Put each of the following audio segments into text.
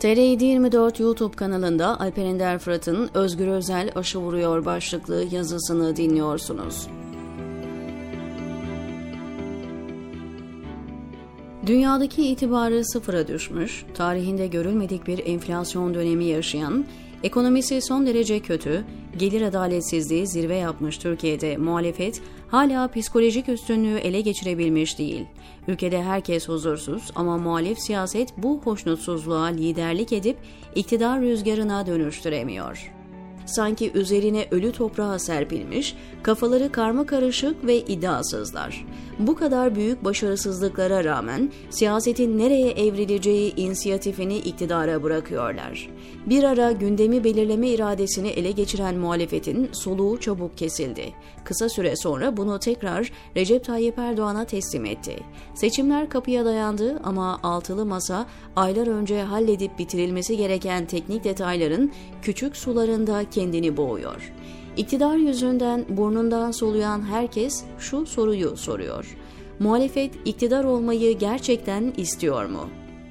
TR724 YouTube kanalında Alper Ender Fırat'ın Özgür Özel aşı vuruyor başlıklı yazısını dinliyorsunuz. Dünyadaki itibarı sıfıra düşmüş, tarihinde görülmedik bir enflasyon dönemi yaşayan, ekonomisi son derece kötü, gelir adaletsizliği zirve yapmış Türkiye'de muhalefet hala psikolojik üstünlüğü ele geçirebilmiş değil. Ülkede herkes huzursuz ama muhalif siyaset bu hoşnutsuzluğa liderlik edip iktidar rüzgarına dönüştüremiyor sanki üzerine ölü toprağa serpilmiş, kafaları karma karışık ve iddiasızlar. Bu kadar büyük başarısızlıklara rağmen siyasetin nereye evrileceği inisiyatifini iktidara bırakıyorlar. Bir ara gündemi belirleme iradesini ele geçiren muhalefetin soluğu çabuk kesildi. Kısa süre sonra bunu tekrar Recep Tayyip Erdoğan'a teslim etti. Seçimler kapıya dayandı ama altılı masa aylar önce halledip bitirilmesi gereken teknik detayların küçük sularında kendini boğuyor. İktidar yüzünden burnundan soluyan herkes şu soruyu soruyor. Muhalefet iktidar olmayı gerçekten istiyor mu?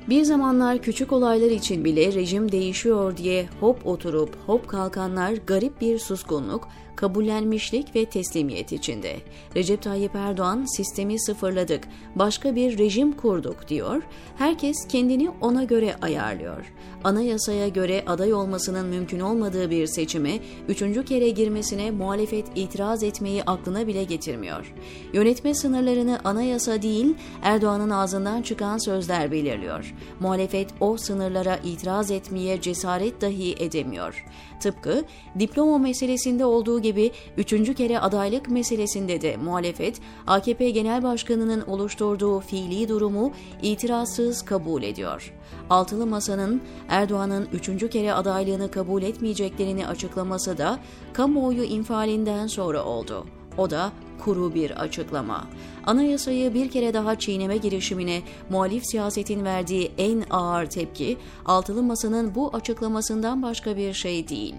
Bir zamanlar küçük olaylar için bile rejim değişiyor diye hop oturup hop kalkanlar garip bir suskunluk, kabullenmişlik ve teslimiyet içinde. Recep Tayyip Erdoğan sistemi sıfırladık, başka bir rejim kurduk diyor. Herkes kendini ona göre ayarlıyor. Anayasaya göre aday olmasının mümkün olmadığı bir seçime üçüncü kere girmesine muhalefet itiraz etmeyi aklına bile getirmiyor. Yönetme sınırlarını anayasa değil Erdoğan'ın ağzından çıkan sözler belirliyor. Muhalefet o sınırlara itiraz etmeye cesaret dahi edemiyor. Tıpkı diploma meselesinde olduğu gibi üçüncü kere adaylık meselesinde de muhalefet AKP Genel Başkanı'nın oluşturduğu fiili durumu itirazsız kabul ediyor. Altılı Masa'nın Erdoğan'ın üçüncü kere adaylığını kabul etmeyeceklerini açıklaması da kamuoyu infialinden sonra oldu. O da kuru bir açıklama. Anayasayı bir kere daha çiğneme girişimine muhalif siyasetin verdiği en ağır tepki, altılı masanın bu açıklamasından başka bir şey değil.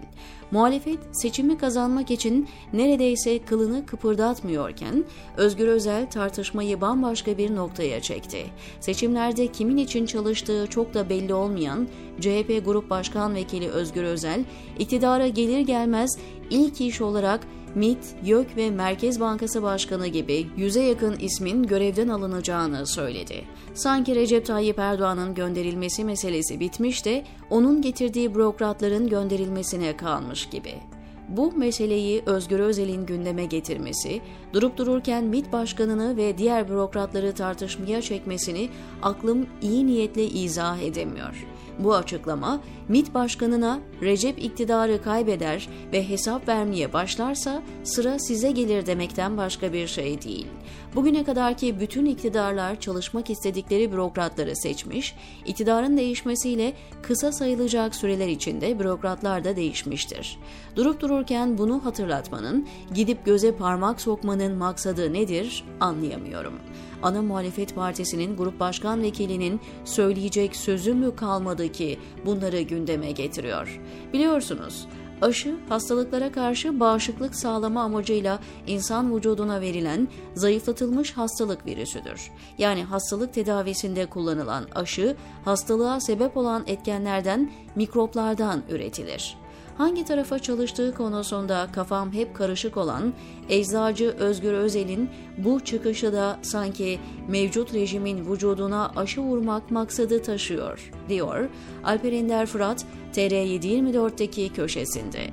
Muhalefet seçimi kazanmak için neredeyse kılını kıpırdatmıyorken Özgür Özel tartışmayı bambaşka bir noktaya çekti. Seçimlerde kimin için çalıştığı çok da belli olmayan CHP Grup Başkan Vekili Özgür Özel, iktidara gelir gelmez ilk iş olarak MİT, YÖK ve Merkez Bankası Başkanı gibi yüze yakın ismin görevden alınacağını söyledi. Sanki Recep Tayyip Erdoğan'ın gönderilmesi meselesi bitmiş de onun getirdiği bürokratların gönderilmesine kalmış gibi. Bu meseleyi Özgür Özel'in gündeme getirmesi, durup dururken MİT başkanını ve diğer bürokratları tartışmaya çekmesini aklım iyi niyetle izah edemiyor. Bu açıklama MİT başkanına Recep iktidarı kaybeder ve hesap vermeye başlarsa sıra size gelir demekten başka bir şey değil. Bugüne kadarki bütün iktidarlar çalışmak istedikleri bürokratları seçmiş, iktidarın değişmesiyle kısa sayılacak süreler içinde bürokratlar da değişmiştir. Durup dururken bunu hatırlatmanın, gidip göze parmak sokmanın maksadı nedir anlayamıyorum. Ana Muhalefet Partisi'nin grup başkan vekilinin söyleyecek sözü mü kalmadı ki bunları gündeme getiriyor? Biliyorsunuz Aşı, hastalıklara karşı bağışıklık sağlama amacıyla insan vücuduna verilen zayıflatılmış hastalık virüsüdür. Yani hastalık tedavisinde kullanılan aşı, hastalığa sebep olan etkenlerden, mikroplardan üretilir hangi tarafa çalıştığı konusunda kafam hep karışık olan eczacı Özgür Özel'in bu çıkışı da sanki mevcut rejimin vücuduna aşı vurmak maksadı taşıyor, diyor Alper Ender Fırat TR724'deki köşesinde.